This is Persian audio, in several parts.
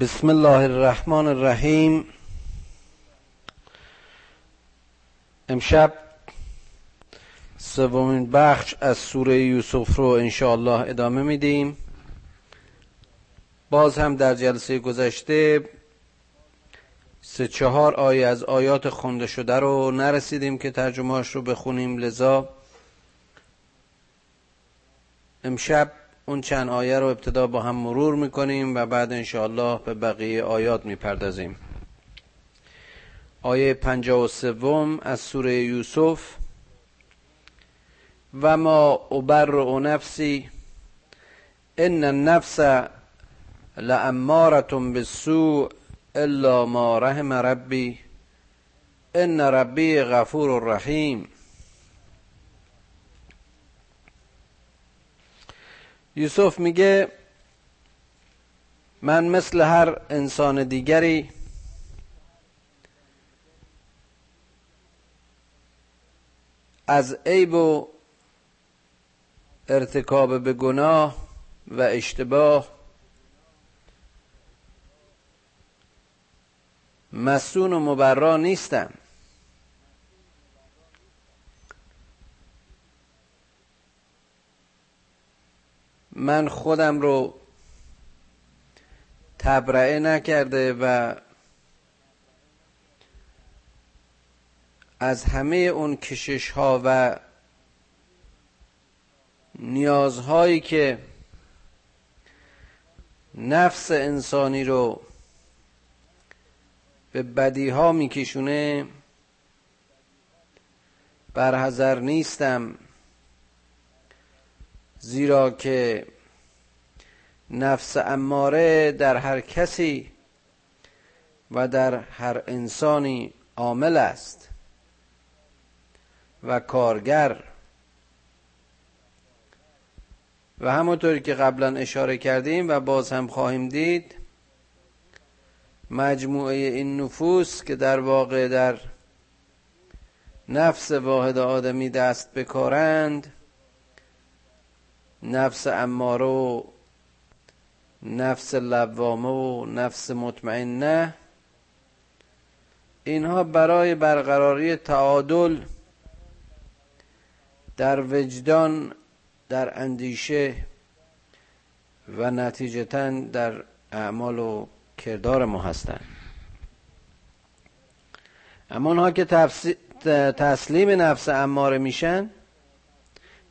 بسم الله الرحمن الرحیم. امشب سومین بخش از سوره یوسف رو انشاءالله ادامه میدیم. باز هم در جلسه گذشته سه چهار آیه از آیات خونده شده رو نرسیدیم که ترجمهاش رو بخونیم. لذا امشب اون چند آیه رو ابتدا با هم مرور می‌کنیم و بعد انشاءالله به بقیه آیات می‌پردازیم. آیه پنجاه و سوم از سوره یوسف. و ما ابر و نفسی ان النفس لامارة بالسوء الا ما رحم ربی ان ربی غفور رحیم. یوسف میگه من مثل هر انسان دیگری از عیب و ارتکاب به گناه و اشتباه مسون و مبرا نیستم. من خودم رو تبرئه نکرده و از همه اون کشش ها و نیازهایی که نفس انسانی رو به بدی ها میکشونه برحضر نیستم. زیرا که نفس اماره در هر کسی و در هر انسانی عامل است و کارگر. و همونطوری که قبلا اشاره کردیم و باز هم خواهیم دید مجموعه این نفوس که در واقع در نفس واحد آدمی دست بکارند نفس اماره و نفس لوامه و نفس مطمئنه. اینها برای برقراری تعادل در وجدان در اندیشه و نتیجتا در اعمال و کردار ما هستند. اما اونها که تسلیم نفس اماره میشن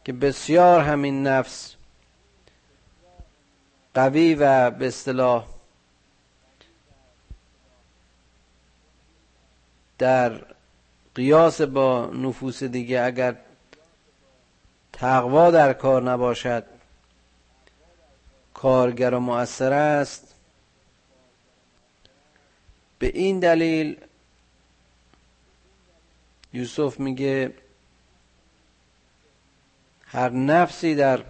که بسیار همین نفس قوی و به اصطلاح در قیاس با نفوس دیگه اگر تقوا در کار نباشد کارگر و مؤثر است. به این دلیل یوسف میگه هر نفسی در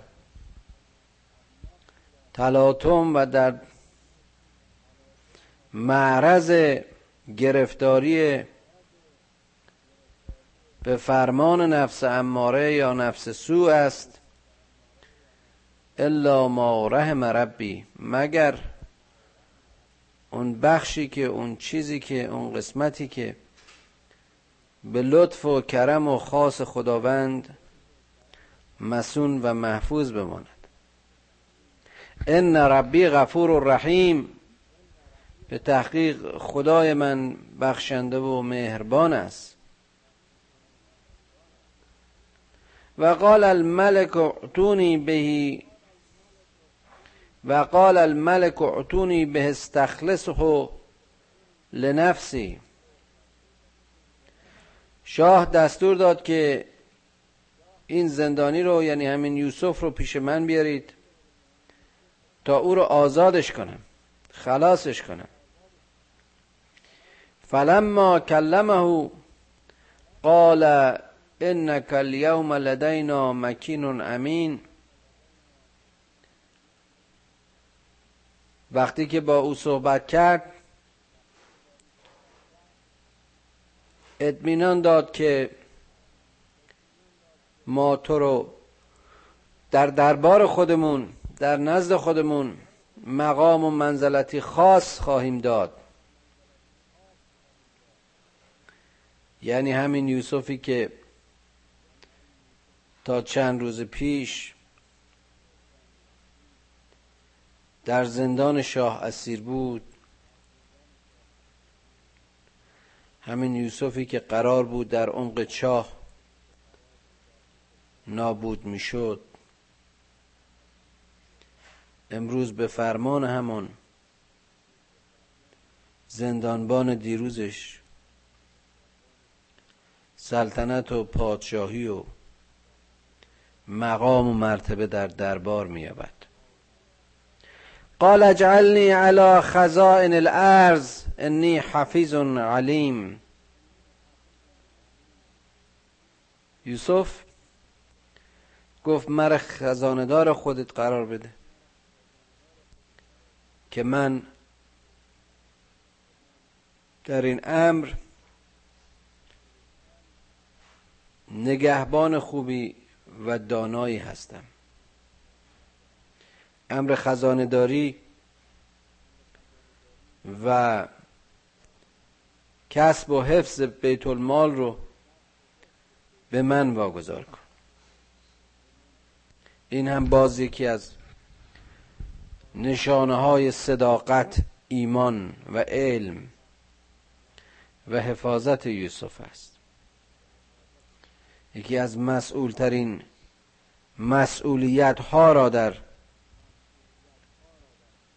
تلاطم و در معرض گرفتاری به فرمان نفس اماره یا نفس سو است. الا ما رحم ربی مگر اون بخشی که اون چیزی که اون قسمتی که به لطف و کرم و خاص خداوند مسون و محفوظ بماند. ان ربی غفور و رحیم به تحقیق خدای من بخشنده و مهربان است. و قال الملك اعتوني به و قال الملك اعتوني به استخلصه لنفسی. شاه دستور داد که این زندانی رو یعنی همین یوسف رو پیش من بیارید تا او رو آزادش کنم خلاصش کنم. فلما کلمه قال انك اليوم لدينا مکین امین. وقتی که با او صحبت کرد اطمینان داد که ما تو رو در دربار خودمون در نزد خودمون مقام و منزلتی خاص خواهیم داد. یعنی همین یوسفی که تا چند روز پیش در زندان شاه اسیر بود همین یوسفی که قرار بود در عمق چاه نابود می‌شد. امروز به فرمان همان زندانبان دیروزش سلطنت و پادشاهی و مقام و مرتبه در دربار مییابد. قال اجعلنی على خزائن الارض انی حفیظ علیم. یوسف گفت مر خزاندار خودت قرار بده. که من در این امر نگهبان خوبی و دانایی هستم. امر خزانه داری و کسب و حفظ بیت المال رو به من واگذار کن. این هم باز یکی از نشانه های صداقت ایمان و علم و حفاظت یوسف است. یکی از مسئول ترین مسئولیت ها را در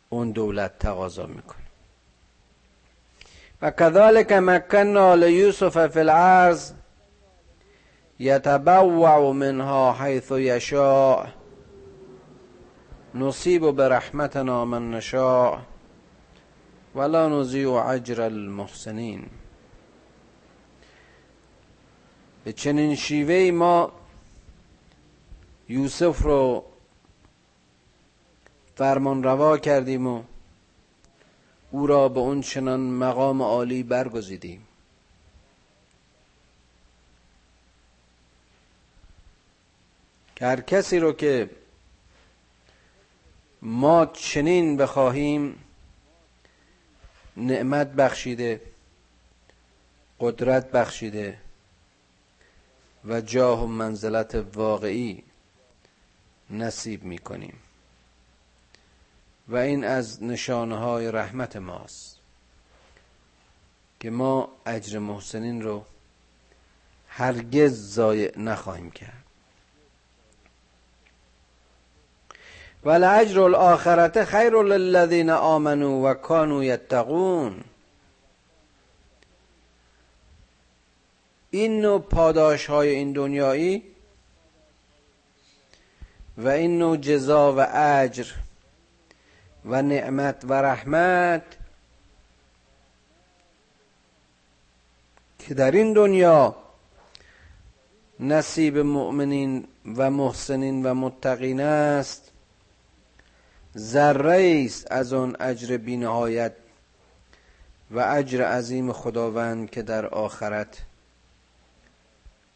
اون دولت تقاضا می‌کنه. و كذلك مكنا لیوسف فی العرض یتبوع منها حیث یشاء. نصیب برحمتنا من نشاء ولا نضیع اجر المحسنین. به چنین شیوهی ما یوسف رو فرمان روا کردیم و او را به اون چنان مقام عالی برگزیدیم. که هر کسی رو که ما چنین بخواهیم نعمت بخشیده قدرت بخشیده و جاه و منزلت واقعی نصیب می کنیم و این از نشانه های رحمت ماست که ما اجر محسنین رو هرگز ضایع نخواهیم کرد. ولعجر الاخرت خیر للذین آمنوا و کانوا یتقون این نوع پاداش های این دنیایی و این نوع جزا و اجر و نعمت و رحمت که در این دنیا نصیب مؤمنین و محسنین و متقین است ذره است از آن اجر بینهایت و اجر عظیم خداوند که در آخرت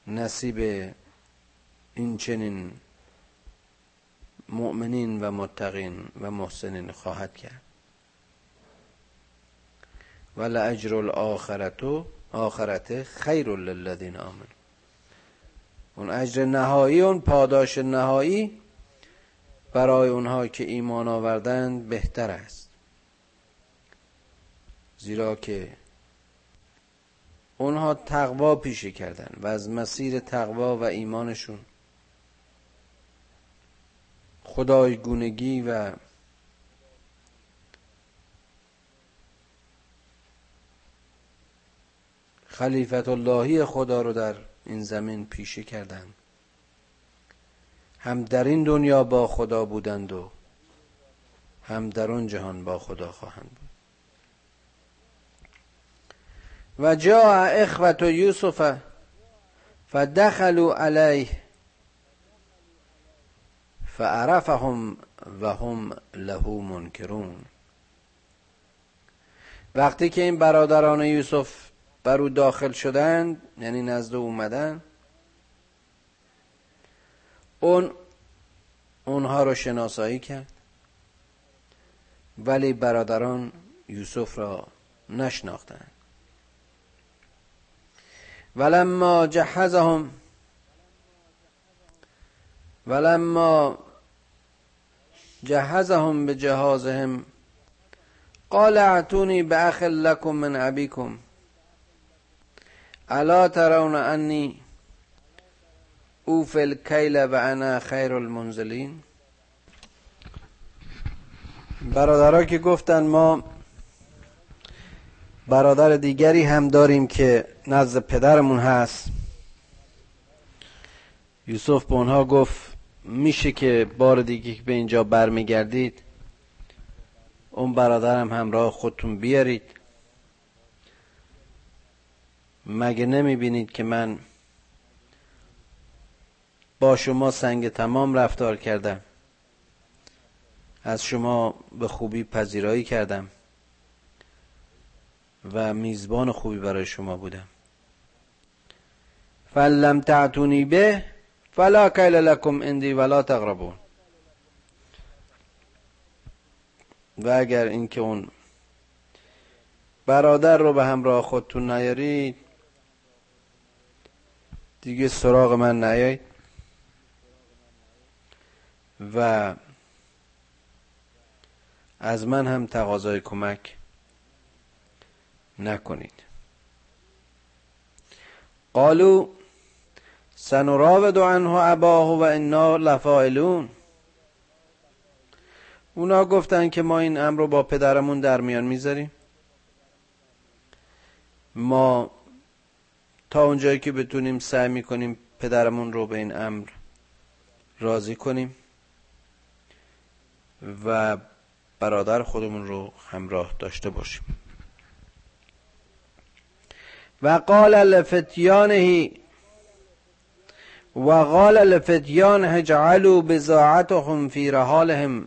نصیب این چنین مؤمنین و متقین و محسنین خواهد کرد. ولا اجر الاخرت آخرت خیر للذین آمن اون اجر نهایی اون پاداش نهایی برای اونها که ایمان آوردند بهتر است. زیرا که اونها تقوا پیشه کردن و از مسیر تقوا و ایمانشون خدایگونگی و خلیفت اللهی خدا رو در این زمین پیشه کردند هم در این دنیا با خدا بودند و هم در اون جهان با خدا خواهند بود. و جاء اخوت یوسف فدخلوا علیه فعرفهم و هم له منکرون. وقتی که این برادران یوسف بر او داخل شدند یعنی نزد اومدن اون اونها رو شناسایی کرد. ولی برادران یوسف را نشناختند. ولما جهزهم ولما جهزهم به جهازهم قال اعتونی باخ لكم من ابيكم الا ترون انی اوف الکیل و انا خیر المنزلین برادرها که گفتن ما برادر دیگری هم داریم که نزد پدرمون هست. یوسف به اونها گفت میشه که بار دیگه به اینجا برمیگردید. اون برادرم همراه خودتون بیارید. مگه نمی‌بینید که من با شما سنگ تمام رفتار کردم. از شما به خوبی پذیرایی کردم. و میزبان خوبی برای شما بودم. فلم تعتونی به فلا کیل لکم اندی ولا تقربون و اگر اینکه اون برادر رو به همراه خودتون نیارید دیگه سراغ من نیایید. و از من هم تقاضای کمک نکنید. قالو سنراود عنه اباه و انا لفاعلون. اونا گفتن که ما این امر رو با پدرمون در میان می‌ذاریم. ما تا اونجایی که بتونیم سعی می‌کنیم پدرمون رو به این امر راضی کنیم. و برادر خودمون رو همراه داشته باشیم. و قال لفتیانه و قال لفتیان اجعلوا بزاعتهم فی رحالهم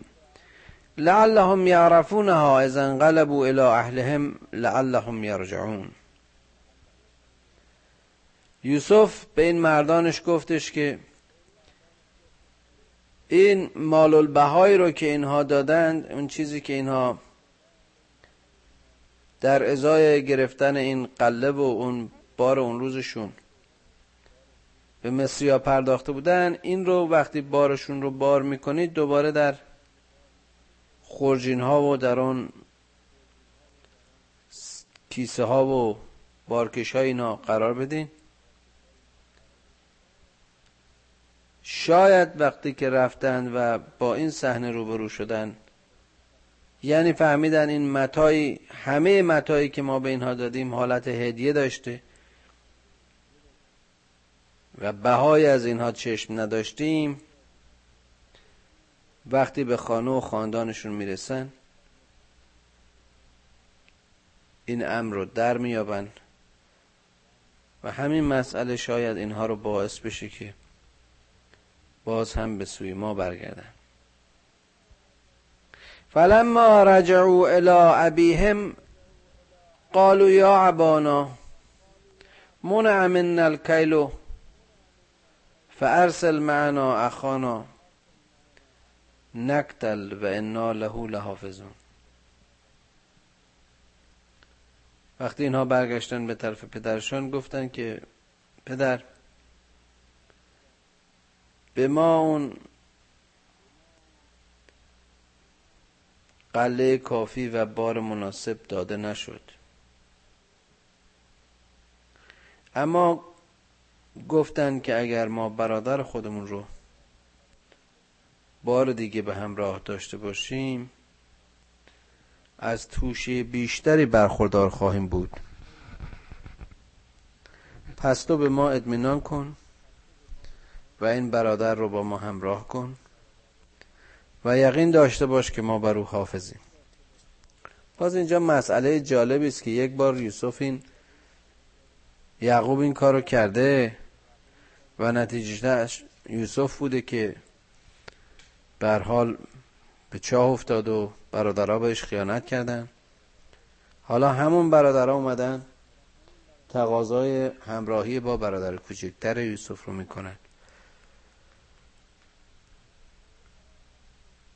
لعلهم یعرفونها اذا انقلبوا الى اهلهم لعلهم یرجعون. یوسف به این مردانش گفتش که این مال البهایی رو که اینها دادند اون چیزی که اینها در ازای گرفتن این قلب و اون بار اون روزشون به مصریا پرداخته بودن این رو وقتی بارشون رو بار می‌کنید دوباره در خورجین ها و در اون کیسه ها و بارکش های اینا قرار بدین. شاید وقتی که رفتن و با این صحنه روبرو شدن یعنی فهمیدن این متای همه متایی که ما به اینها دادیم حالت هدیه داشته و بهای از اینها چشم نداشتیم وقتی به خانه و خاندانشون می‌رسن این امر رو در میابن و همین مسئله شاید اینها رو باعث بشه که باز هم به سوی ما برگردن. فلما رجعوا الى ابيهم قالوا یا ابانا منع منا الكيل فارسل معنا اخانا نکتل و انا له لحافظون. وقتی اینها برگشتن به طرف پدرشان گفتن که پدر به ما اون قله کافی و بار مناسب داده نشد. اما گفتن که اگر ما برادر خودمون رو بار دیگه به همراه داشته باشیم از توشه بیشتری برخوردار خواهیم بود. پس تو به ما اطمینان کن. و این برادر رو با ما همراه کن و یقین داشته باش که ما بر او حافظیم. باز اینجا مسئله جالبی است که یک بار یوسف این یعقوب این کارو کرده و نتیجهش یوسف بوده که بر حال به چاه افتاد و برادرها بهش خیانت کردن. حالا همون برادرها اومدن تقاضای همراهی با برادر کوچکتر یوسف رو می‌کنن.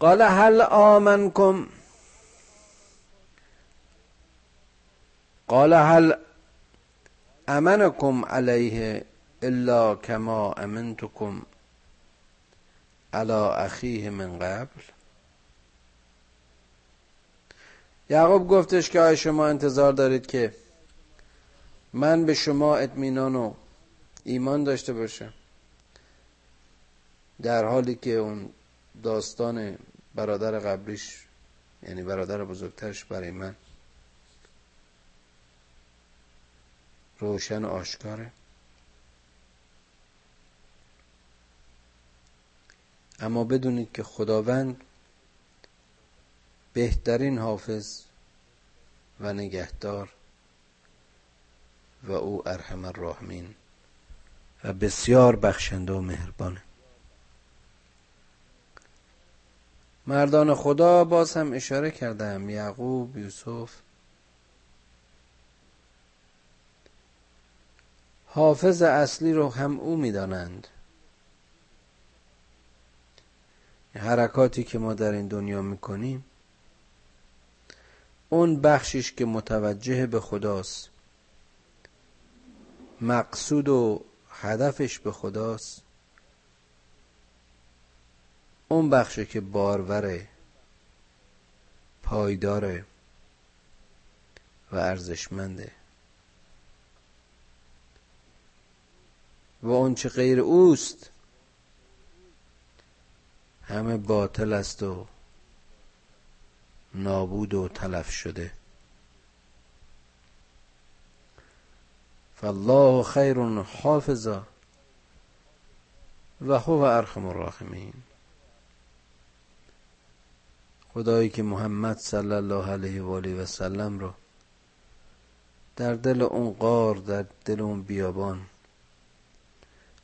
قال هل آمنكم قال هل امنكم عليه الا كما امنتكم على اخیه من قبل؟ یعقوب گفتش که آیا شما انتظار دارید که من به شما اطمینان و ایمان داشته باشم؟ در حالی که اون داستان برادر قبلیش یعنی برادر بزرگترش برای من روشن آشکاره. اما بدونید که خداوند بهترین حافظ و نگهدار و او ارحم الراحمین و بسیار بخشنده و مهربانه. مردان خدا باز هم اشاره کردم یعقوب یوسف. حافظ اصلی رو هم او می‌دانند. حرکاتی که ما در این دنیا می‌کنیم اون بخشش که متوجه به خداست. مقصود و هدفش به خداست. اون بخشی که باروره پایداره و ارزشمنده. و اون چه غیر اوست همه باطل است و نابود و تلف شده. فالله خیر حافظا و هو ارحم الراحمین. خدایی که محمد صلی الله علیه و آله و سلم رو در دل اون قار در دل اون بیابان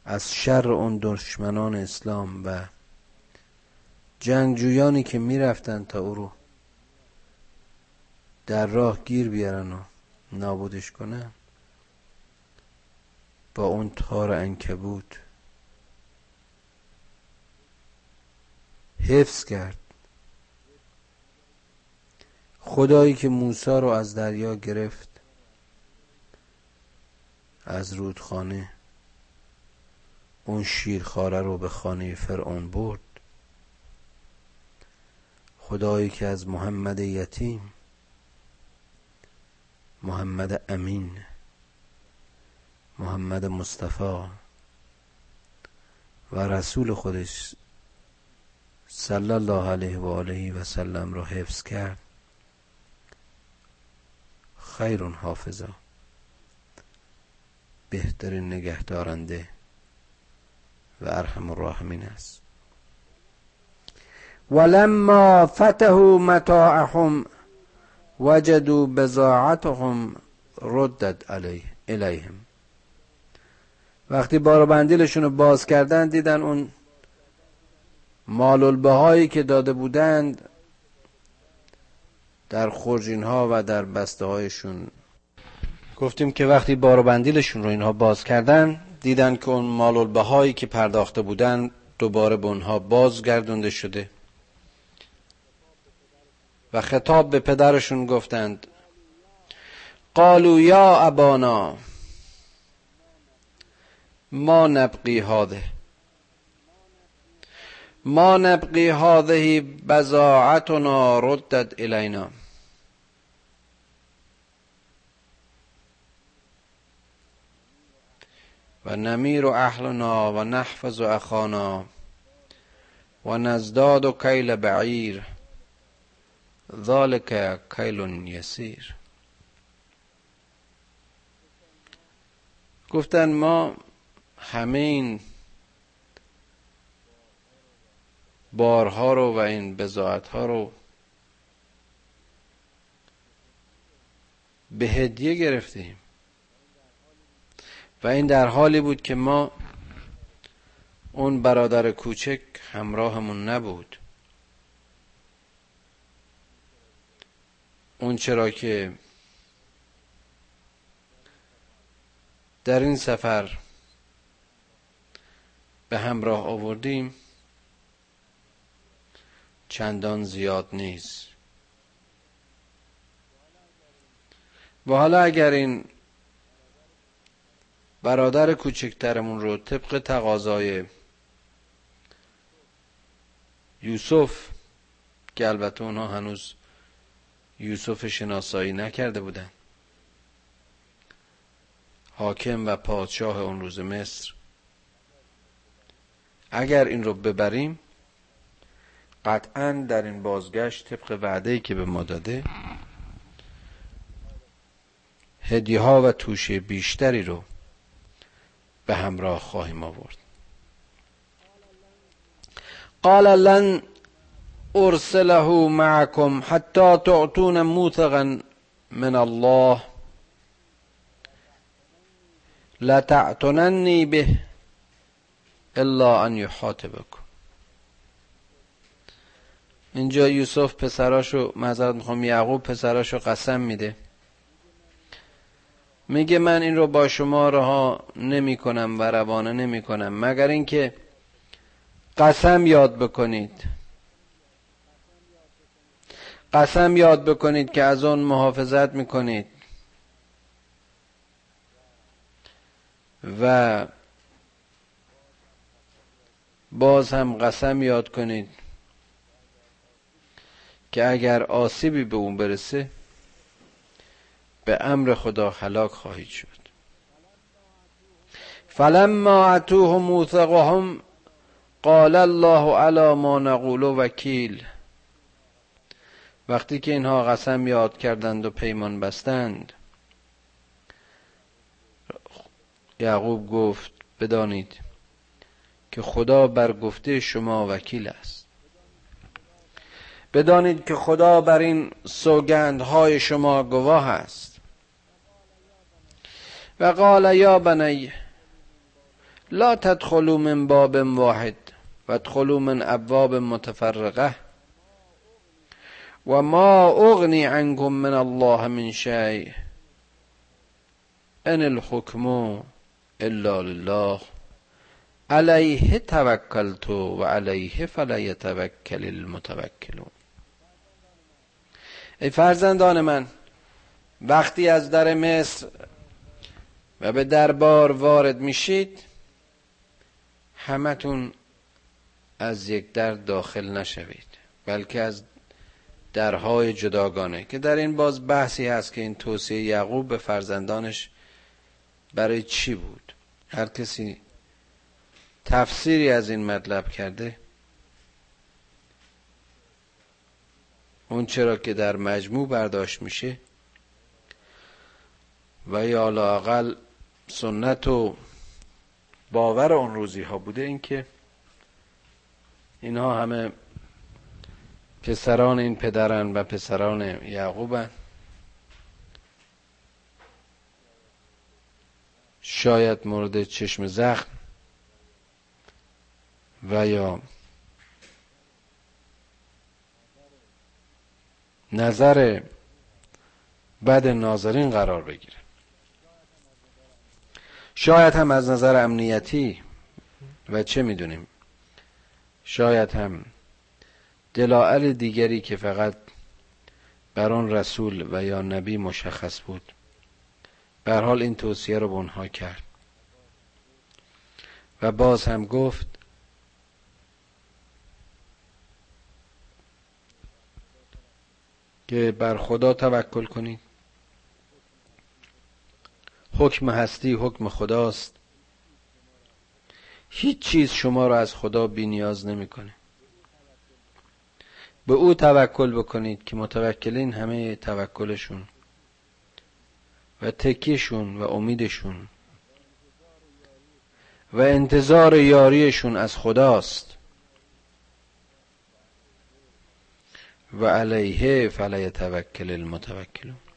از شر اون دشمنان اسلام و جنگجویانی که می‌رفتن تا او رو در راه گیر بیارن و نابودش کنن با اون تار انکبود حفظ کرد. خدایی که موسی رو از دریا گرفت از رودخانه اون شیرخواره رو به خانه فرعون برد. خدایی که از محمد یتیم محمد امین محمد مصطفی و رسول خودش صلی الله علیه و آله و سلم را حفظ کرد. خیر حافظا. بهترین نگهدارنده و ارحم الراحمین است. ولما فتحوا متاعهم وجدوا بضاعتهم ردت علیه الیهم. وقتی بار بندیلشون رو باز کردن دیدن اون مال هایی که داده بودند در خورجین ها و در بسته هایشون گفتیم که وقتی بار بندیلشون رو اینها باز کردن دیدن که اون مال هایی که پرداخته بودن دوباره به اونها بازگردونده شده. و خطاب به پدرشون گفتند قالوا یا ابانا ما نبقی هاده ما نبقی هذه بزاعتنا ردت الینا. و نمیر اهلنا و نحفظ اخانا و نزداد کیل بعیر ذالک کیل یسیر. گفتن ما همه این بارها رو و این بزاعت ها رو به هدیه گرفتیم. و این در حالی بود که ما اون برادر کوچک همراهمون نبود. اون چرا که در این سفر به همراه آوردیم چندان زیاد نیست. و حالا اگر این برادر کوچکترمون رو طبق تقاضای یوسف که البته اونها هنوز یوسف شناسایی نکرده بودن. حاکم و پادشاه اون روز مصر. اگر این رو ببریم قطعا در این بازگشت طبق وعده که به ما داده هدیه ها و توشه بیشتری رو به همراه خواهیم آورد. قال لن ارسله معكم حتى تعطون موثقا من الله لتعتنني به الا ان يحاطبكم اینجا یوسف پسراشو معذرت می‌خوام یعقوب پسراشو قسم میده. میگه من این رو با شما رها نمی کنم و روانه نمی کنم. مگر اینکه قسم یاد بکنید. قسم یاد بکنید که از اون محافظت می‌کنید و باز هم قسم یاد کنید که اگر آسیبی به اون برسه به امر خدا هلاک خواهید شد. فلما اتوه موثقهم قال الله علی ما نقول وکیل. وقتی که اینها قسم یاد کردند و پیمان بستند یعقوب گفت بدانید که خدا بر گفته شما وکیل است. بدانید که خدا بر این سوگندهای شما گواه است. و قال یا بنی لا تدخلوا من باب واحد و ادخلوا من ابواب متفرقه و ما اغنی عنكم من الله من شيء ان الحكم الا لله. علیه توکلت و علیه فلیتوکل المتوکلون. ای فرزندان من وقتی از در مصر و به دربار وارد میشید همتون از یک در داخل نشوید بلکه از درهای جداگانه که در این باز بحثی هست که این توصیه یعقوب به فرزندانش برای چی بود؟ هر کسی تفسیری از این مطلب کرده اون چرا که در مجموع برداشت میشه و یا لاقل سنت و باور اون روزی ها بوده این که اینها همه پسران این پدرن و پسران یعقوبن. شاید مورد چشم زخم و یا نظر بد ناظرین قرار بگیره. شاید هم از نظر امنیتی و چه می‌دونیم؟ شاید هم دلائل دیگری که فقط بر آن رسول و یا نبی مشخص بود. به حال این توصیه رو به اونها کرد. و باز هم گفت که بر خدا توکل کنید. حکم هستی حکم خداست. هیچ چیز شما را از خدا بی نیاز نمی‌کنه به او توکل بکنید که متوکلین همه توکلشون و تکیشون و امیدشون و انتظار یاریشون از خداست. و علیه فلیتوکل المتوکلون.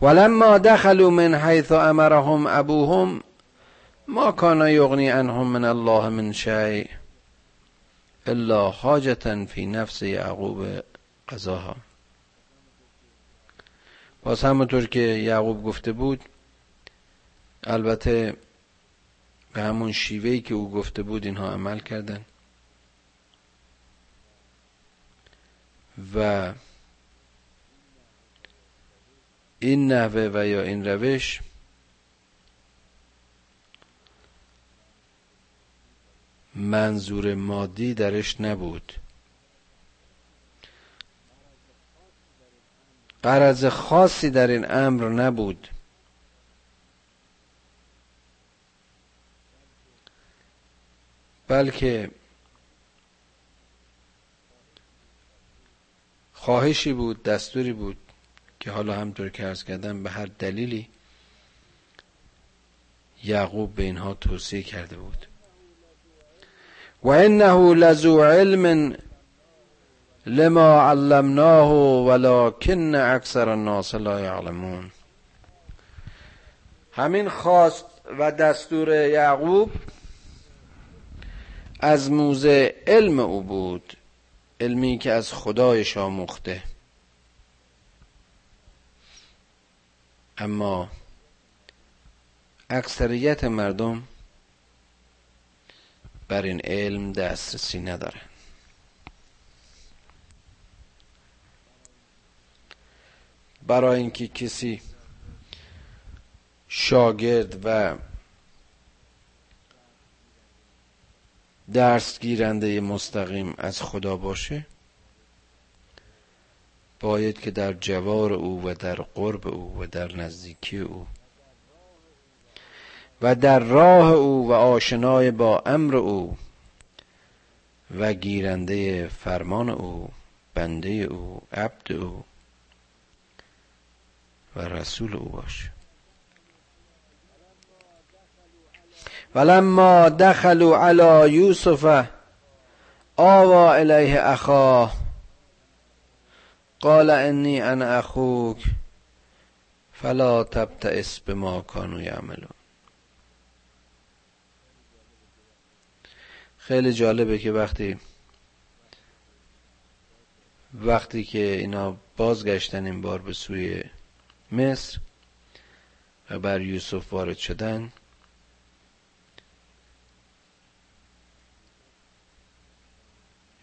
ولما دخلوا من حيث امرهم ابوهم ما كان يغني عنهم من الله من شيء الا حاجتا فی نفس یعقوب قضاها. باز همونطور که یعقوب گفته بود البته به همون شیوهی که او گفته بود اینها عمل کردن. و این نحوه و یا این روش منظور مادی درش نبود. قرض خاصی در این امر نبود. بلکه خواهشی بود دستوری بود که حالا همطور که ارز کردم به هر دلیلی یعقوب به اینها توصیه کرده بود. و انه لذو علم لما علمناه ولكن اکثر الناس لا یعلمون. همین خواست و دستور یعقوب از موزه علم او بود علمی که از خدایش آموخته اما اکثریت مردم بر این علم دسترسی ندارن. برای اینکه کسی شاگرد و درس گیرنده مستقیم از خدا باشه باید که در جوار او و در قرب او و در نزدیکی او و در راه او و آشنای با امر او و گیرنده فرمان او بنده او عبد او و رسول او باشه ولما دخلوا على یوسف آوا الیه اخاه قال انی انا اخوک فلا تبتئس بما كانوا یعملون. خیلی جالبه که وقتی وقتی که اینا بازگشتن این بار به سوی مصر و بر یوسف وارد شدن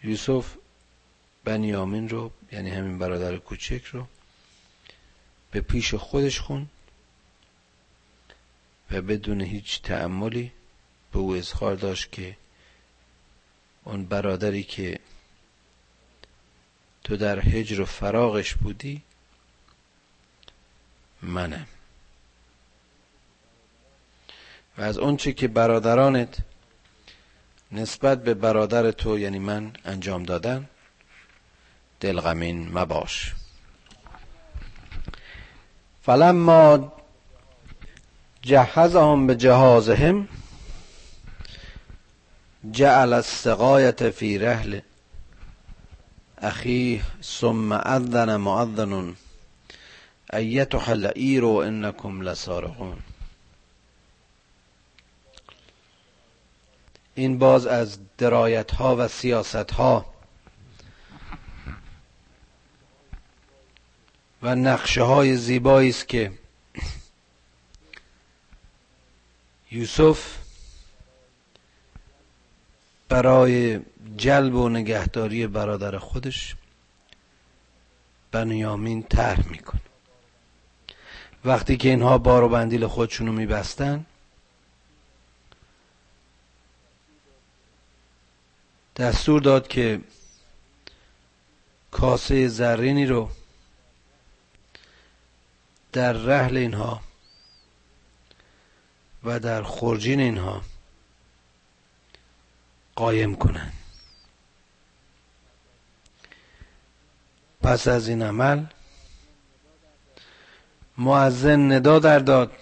یوسف بنیامین رو یعنی همین برادر کوچک رو به پیش خودش خون و بدون هیچ تعملی به او اظهار داشت که اون برادری که تو در هجر و فراغش بودی منم. و از اونچه که برادرانت نسبت به برادر تو یعنی من انجام دادن دلغمین مباش. فلما جهزهم به جهازهم جعل السقایت فی رحل اخیه ثم اذن معذن ایتها العیر انکم لسارقون این باز از درایت ها و سیاست ها و نقشه های زیبایی است که یوسف برای جلب و نگهداری برادر خودش بنیامین طرح می‌کنه وقتی که اینها بار و بندیل خودشونو میبستن دستور داد که کاسه زرینی رو در رحل اینها و در خورجین اینها قایم کنند. پس از این عمل معزن ندا در داد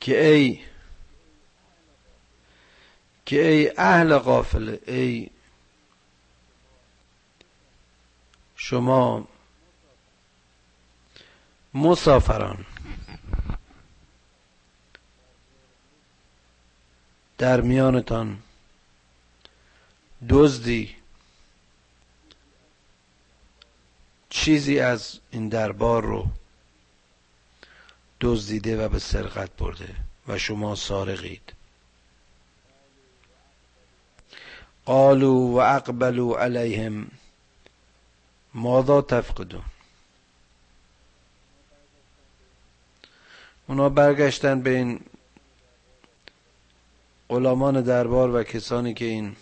که ای که ای اهل قافله ای شما مسافران. در میانتان دزدی چیزی از این دربار رو دزدیده و به سرقت برده و شما سارقید. قالوا و اقبلوا علیهم ماذا تفقدون؟ اونا برگشتن به این غلامان دربار و کسانی که این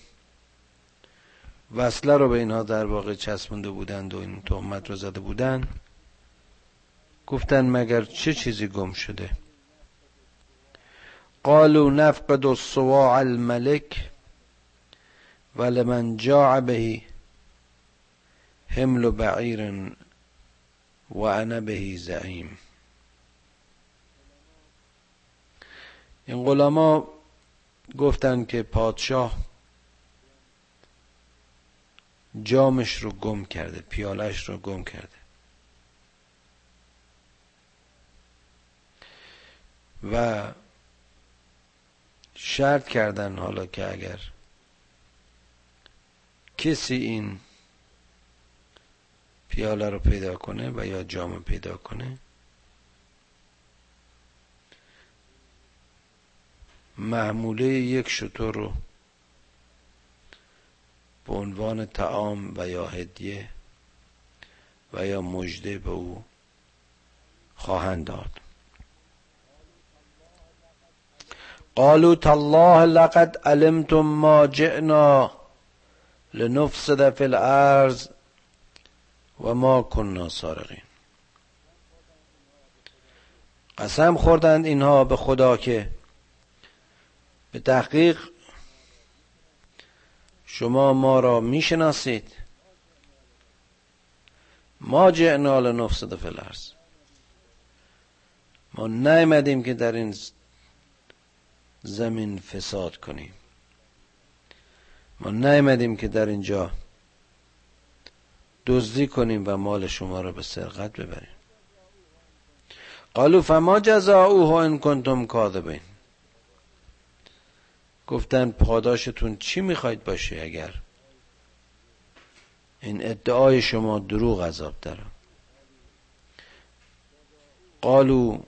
وصله رو به اینها در واقع چسبونده بودند و این تهمت رو زده بودند گفتن مگر چه چیزی گم شده؟ قالوا نفقد الصواع الملک ولمن جاع به حمل بعیر و انا به زعیم. این غلاما گفتند که پادشاه جامش رو گم کرده پیالش رو گم کرده. و شرط کردن حالا که اگر کسی این پیاله رو پیدا کنه و یا جام پیدا کنه محموله یک شطور رو به عنوان تعام و یا هدیه و یا مجده به او خواهند داد. قالوا تالله لقد علمتم ما جئنا لنفسد في الارض و ما کننا سارقین. قسم خوردند اینها به خدا که به تحقیق شما ما را می‌شناسید. ما جعنا لنفسد فی ما نیمدیم که در این زمین فساد کنیم. ما نیمدیم که در اینجا دزدی کنیم و مال شما را به سرقت ببریم. قالو فما جزاؤه ان کنتم کاذبین. گفتن پاداشتون چی می‌خواید باشه اگر؟ این ادعای شما دروغ عذاب دارم قالو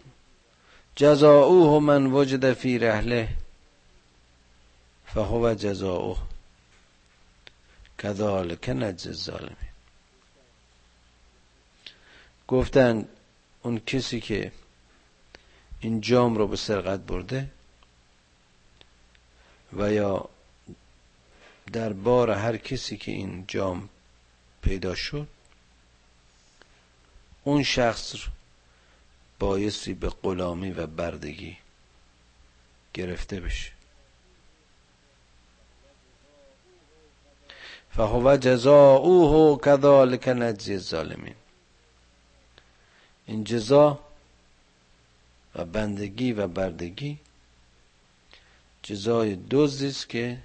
جزاؤه من وجد فی رحله فهو جزاؤه. کذالک نجز الظالمین. گفتن اون کسی که این جام رو به سرقت برده و یا در بار هر کسی که این جام پیدا شد اون شخص بایستی به غلامی و بردگی گرفته بشه. فهو جزاؤه كذلك نجزی الظالمین. این جزا و بندگی و بردگی جزای دزدی است که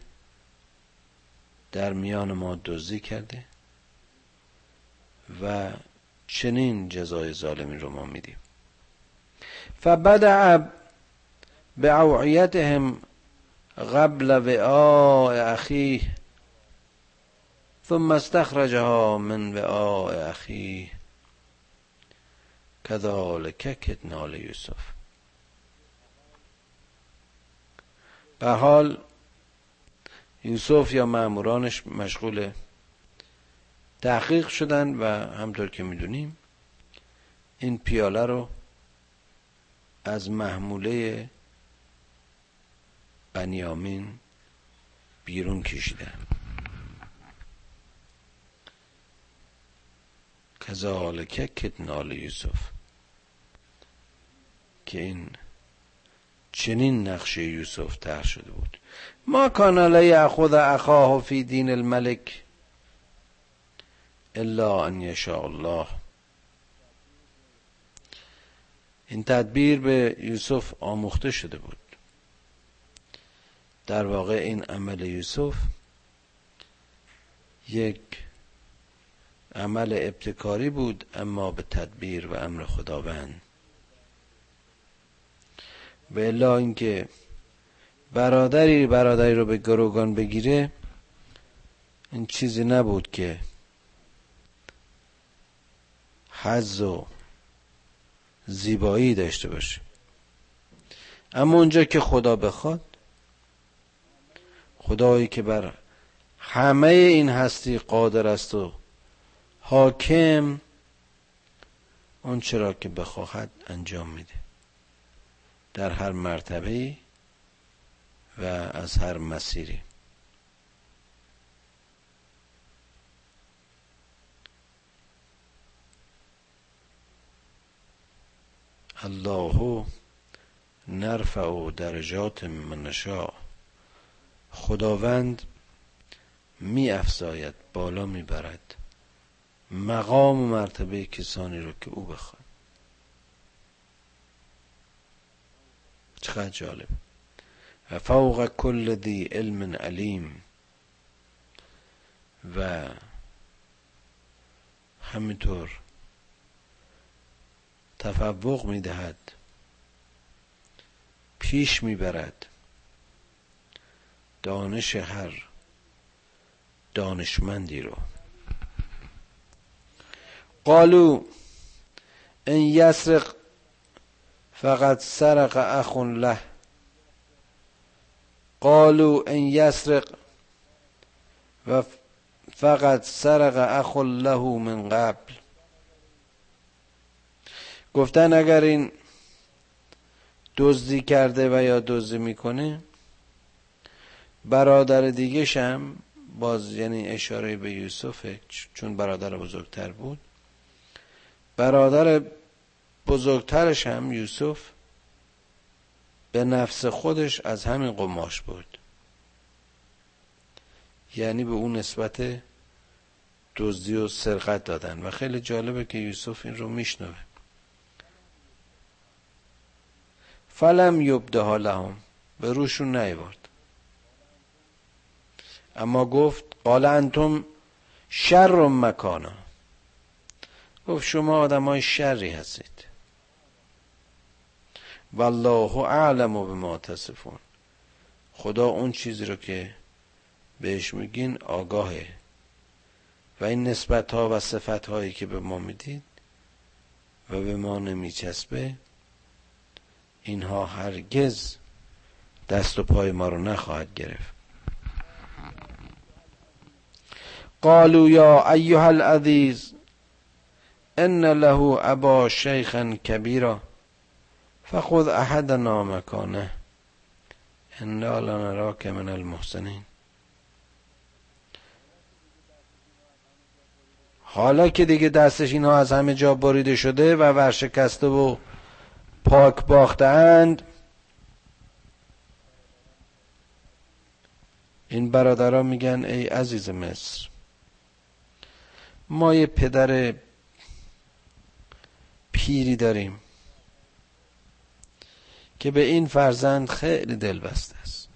در میان ما دزدی کرده و چنین جزای ظالمی رو ما میدیم. فبدع اوعیتهم قبل وعاء اخیه ثم استخرجها من وعاء اخیه. كذلك کتنا یوسف به حال یوسف یا مامورانش مشغول تحقیق شدن و همطور که می‌دونیم این پیاله رو از محموله بنیامین بیرون کشیدن. کذالک کتنال یوسف که این چنین نقشه یوسف تر شده بود. ما کان لیأخذ اخاه فی دین الملک الا ان یشاء الله. این تدبیر به یوسف آموخته شده بود. در واقع این عمل یوسف یک عمل ابتکاری بود اما به تدبیر و امر خداوند. به الا اینکه برادری برادری رو به گروگان بگیره این چیزی نبود که حز و زیبایی داشته باشه. اما اونجا که خدا بخواد خدایی که بر همه این هستی قادر است و حاکم اون چرا که بخواهد انجام میده. در هر مرتبه و از هر مسیری. الله نرفع درجات من نشاء. خداوند می افزاید بالا می برد. مقام و مرتبه کسانی رو که او بخواد. چقدر جالب. فوق کل دی علم علیم. و همینطور تفوق می‌دهد پیش می‌برد. دانش هر دانشمندی رو. قالو ان یسرق فقط سرق اخ له. قالو ان یسرق و فقط سرق اخ له من قبل. گفتن اگر این دزدی کرده و یا دزدی می‌کنه برادر دیگه هم باز یعنی اشاره به یوسف چون برادر بزرگتر بود برادر بزرگترش هم یوسف به نفس خودش از همین قماش بود. یعنی به اون نسبت دزدی و سرقت دادن. و خیلی جالبه که یوسف این رو میشنوه. فلم یبده لهم. به روشون نیورد. اما گفت قال انتم شر مکانا. گفت شما آدم های شری هستید. والله اعلم و به ما تصفون. خدا اون چیزی رو که بهش میگین آگاهه. و این نسبت ها و صفت هایی که به ما می‌دید و به ما نمیچسبه اینها هرگز دست و پای ما رو نخواهد گرفت. قالوا یا ایها العزیز ان له ابا شیخا کبیرا. فخذ احدنا مکانه انا لنراک من المحسنین. حالا که دیگه دستش اینها از همه جا بریده شده و ورشکسته و پاک باختند این برادران میگن ای عزیز مصر ما یه پدر پیری داریم. که به این فرزند خیلی دل بسته است.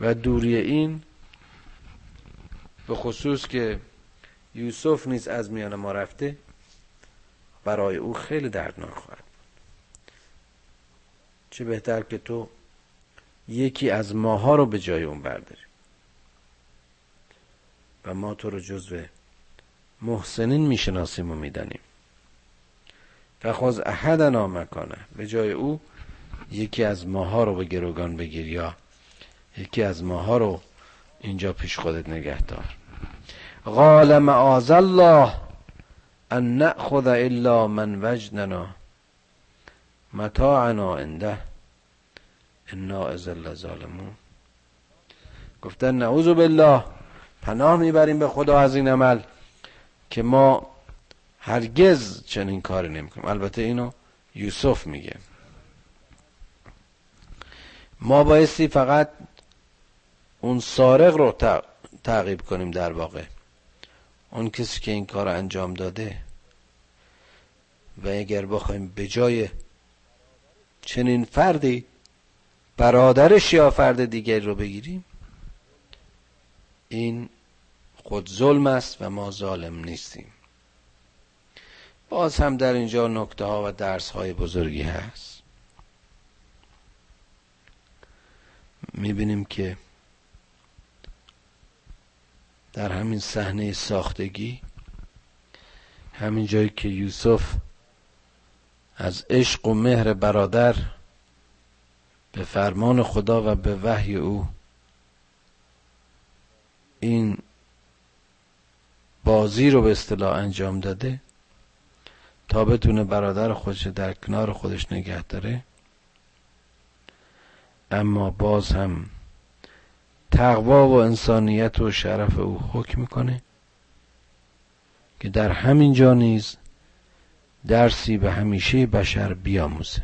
و دوری این به خصوص که یوسف نیز از میان ما رفته برای او خیلی دردناک خواهد بود. چه بهتر که تو یکی از ماها رو به جای اون برداری. و ما تو رو جزو محسنین می‌شناسیم و می‌دانیم. فخواز احدنا مکانه. به جای او یکی از ماها رو به گروگان بگیر یا یکی از ماها رو اینجا پیش خودت نگه دار قال معاذ الله ان نأخذ الا من وجدنا متاعنا عنده. انا ازل ظالمون گفتن نعوذ بالله پناه می‌بریم به خدا از این عمل که ما هرگز چنین کاری نمی‌کنیم البته اینو یوسف میگه. ما بایستی فقط اون سارق رو تعقیب کنیم در واقع. اون کسی که این کار انجام داده و اگر بخوایم به جای چنین فردی برادرش یا فرد دیگری رو بگیریم این خود ظلم است و ما ظالم نیستیم. باز هم در اینجا نکته ها و درس های بزرگی هست. می‌بینیم که در همین صحنه ساختگی همین جایی که یوسف از عشق و مهر برادر به فرمان خدا و به وحی او این بازی رو به اصطلاح انجام داده تا بتونه برادر خودش در کنار خودش نگه داره. اما باز هم تقوا و انسانیت و شرف او حکم می‌کنه که در همین جا نیز درسی به همیشه بشر بیاموزه.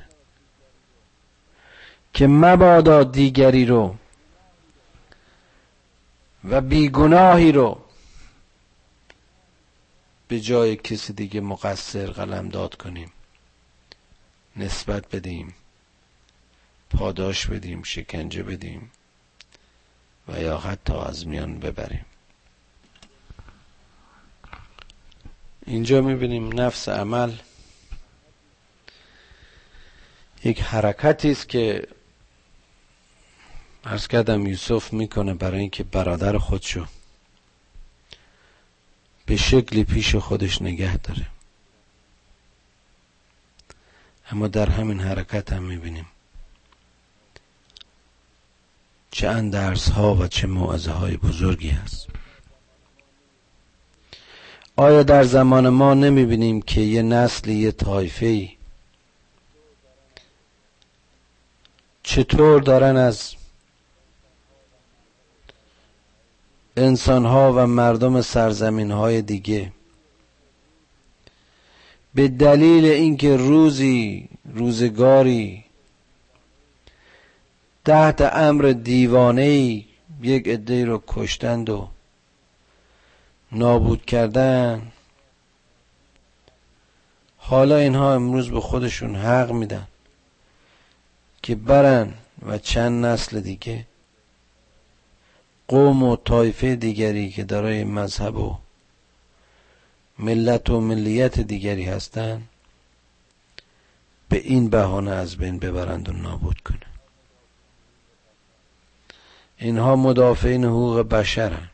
که مبادا دیگری رو و بیگناهی رو به جای کسی دیگه مقصر قلم داد کنیم. نسبت بدیم. پاداش بدیم شکنجه بدیم. و یا حتی از میان ببریم. اینجا می‌بینیم نفس عمل یک حرکتی است که ارز کردم یوسف می‌کنه برای اینکه برادر خودشو به شکلی پیش خودش نگه داره. اما در همین حرکت هم می‌بینیم چه اندرس ها و چه موعظه های بزرگی هست. آیا در زمان ما نمی‌بینیم که یه نسلی یه طایفه چطور دارن از انسانها و مردم سرزمین های دیگه. به دلیل اینکه روزی روزگاری تحت امر دیوانه یک عده رو کشتند و نابود کردن حالا اینها امروز به خودشون حق میدن که برن و چند نسل دیگه قوم و طایفه دیگری که دارای مذهب و ملت و ملیت دیگری هستند به این بهانه از بین ببرند و نابود کنند اینها مدافعین حقوق بشرن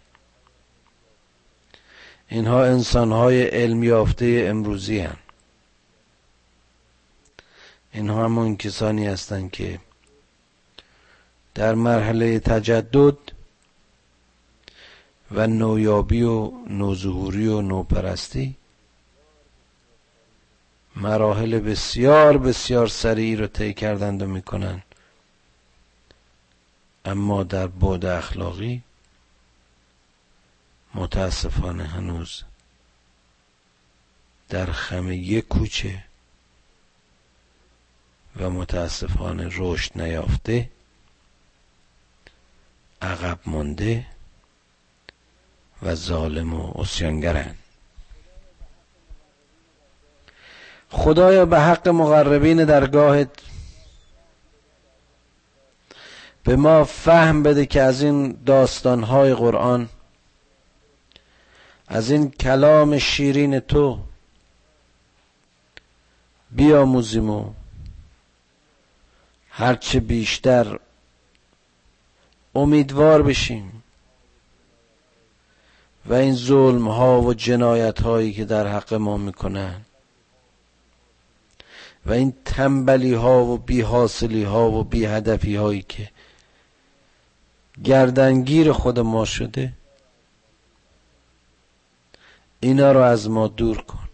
اینها انسانهای علم یافته امروزی هن. اینها همون کسانی هستند که در مرحله تجدد و نویابی و نوظهوری و نوپرستی. مراحل بسیار بسیار سریعی رو طی کردند و می‌کنند. اما در بعد اخلاقی متاسفانه هنوز در خمه یک کوچه و متاسفانه رشد نیافته عقب مانده و ظالم و اسیانگرند خدایا به حق مقربین درگاهت به ما فهم بده که از این داستانهای قرآن از این کلام شیرین تو بیاموزیم و هرچه بیشتر امیدوار بشیم. و این ظلم ها و جنایت هایی که در حق ما می‌کنن و این تنبلی ها و بی حاصلی ها و بی هدفی هایی که گردنگیر خود ما شده اینا رو از ما دور کن.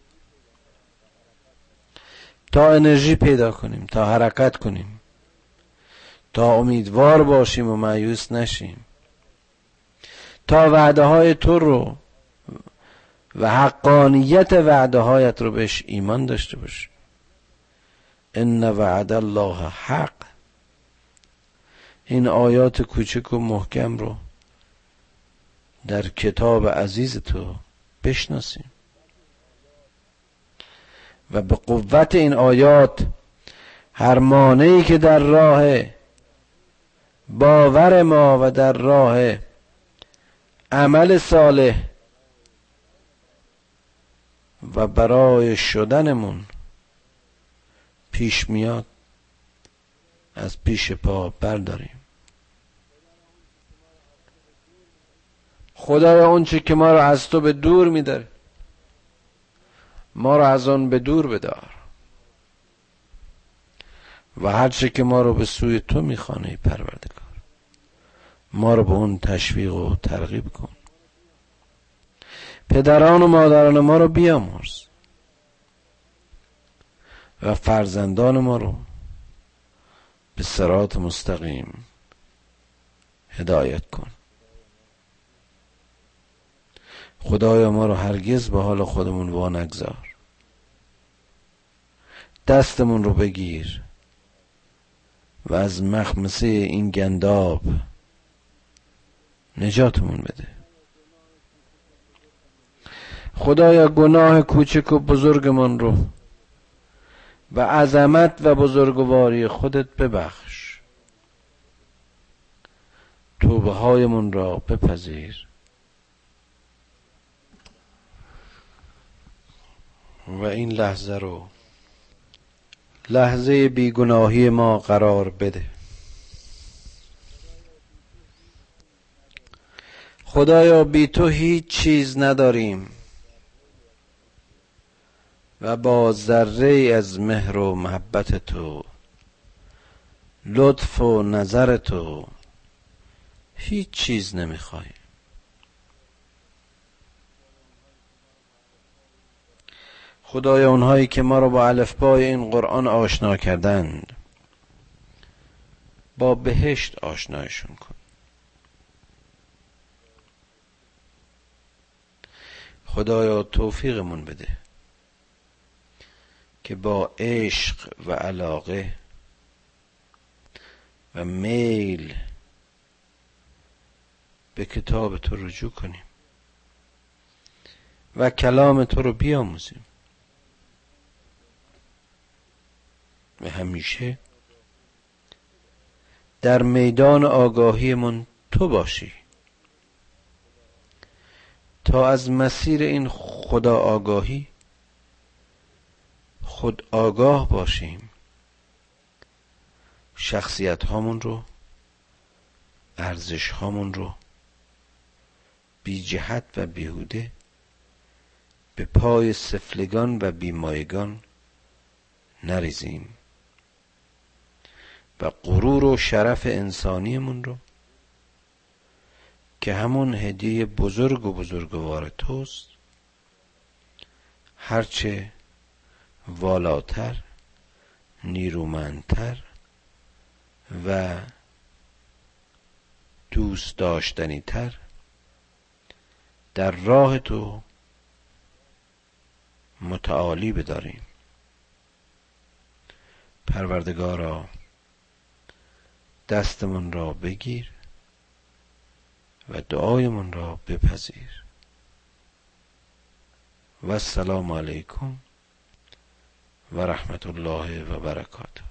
تا انرژی پیدا کنیم تا حرکت کنیم تا امیدوار باشیم و معیوس نشیم. تا وعده های تو رو و حقانیت وعده هایت رو بهش ایمان داشته باشیم ان وعد الله حق. این آیات کوچک و محکم رو در کتاب عزیز تو بشناسیم. و به قوت این آیات هر مانعی که در راه باور ما و در راه عمل صالح و برای شدنمون پیش میاد از پیش پا برداریم. خدای اون چه که ما رو از تو به دور میداره ما رو از آن به دور بدار. و هر چه که ما رو به سوی تو می‌خوانه پروردگار. ما رو به اون تشویق و ترغیب کن. پدران و مادران ما رو بیامرز. و فرزندان ما رو به سرات مستقیم هدایت کن. خدایا ما رو هرگز به حال خودمون وا نگذار دستمون رو بگیر و از مخمسه این گنداب نجاتمون بده. خدایا گناه کوچک و بزرگمان رو و عظمت و بزرگواری خودت ببخش. توبه هایمون را بپذیر. و این لحظه رو لحظه بیگناهی ما قرار بده. خدایا بی تو هیچ چیز نداریم و با ذره از مهر و محبت تو لطف و نظر تو هیچ چیز نمی‌خواهیم خدایا اونهایی که ما رو با الفبای این قرآن آشنا کردند با بهشت آشنایشون کن. خدایا توفیقمون بده که با عشق و علاقه و میل به کتاب تو رجوع کنیم و کلام تو رو بیاموزیم. و همیشه در میدان آگاهیمون تو باشی. تا از مسیر این خدا آگاهی خود آگاه باشیم. شخصیت هامون رو ارزش هامون رو بی جهت و بیهوده به پای سفلگان و بیمایگان نریزیم. و غرور و شرف انسانیمون رو که همون هدیه بزرگ و بزرگوار توست هرچه والاتر نیرومندتر و دوست داشتنی تر در راه تو متعالی بداریم. پروردگارا دستمون را بگیر. و دعایمون را بپذیر. و السلام علیکم و رحمت الله و برکاته.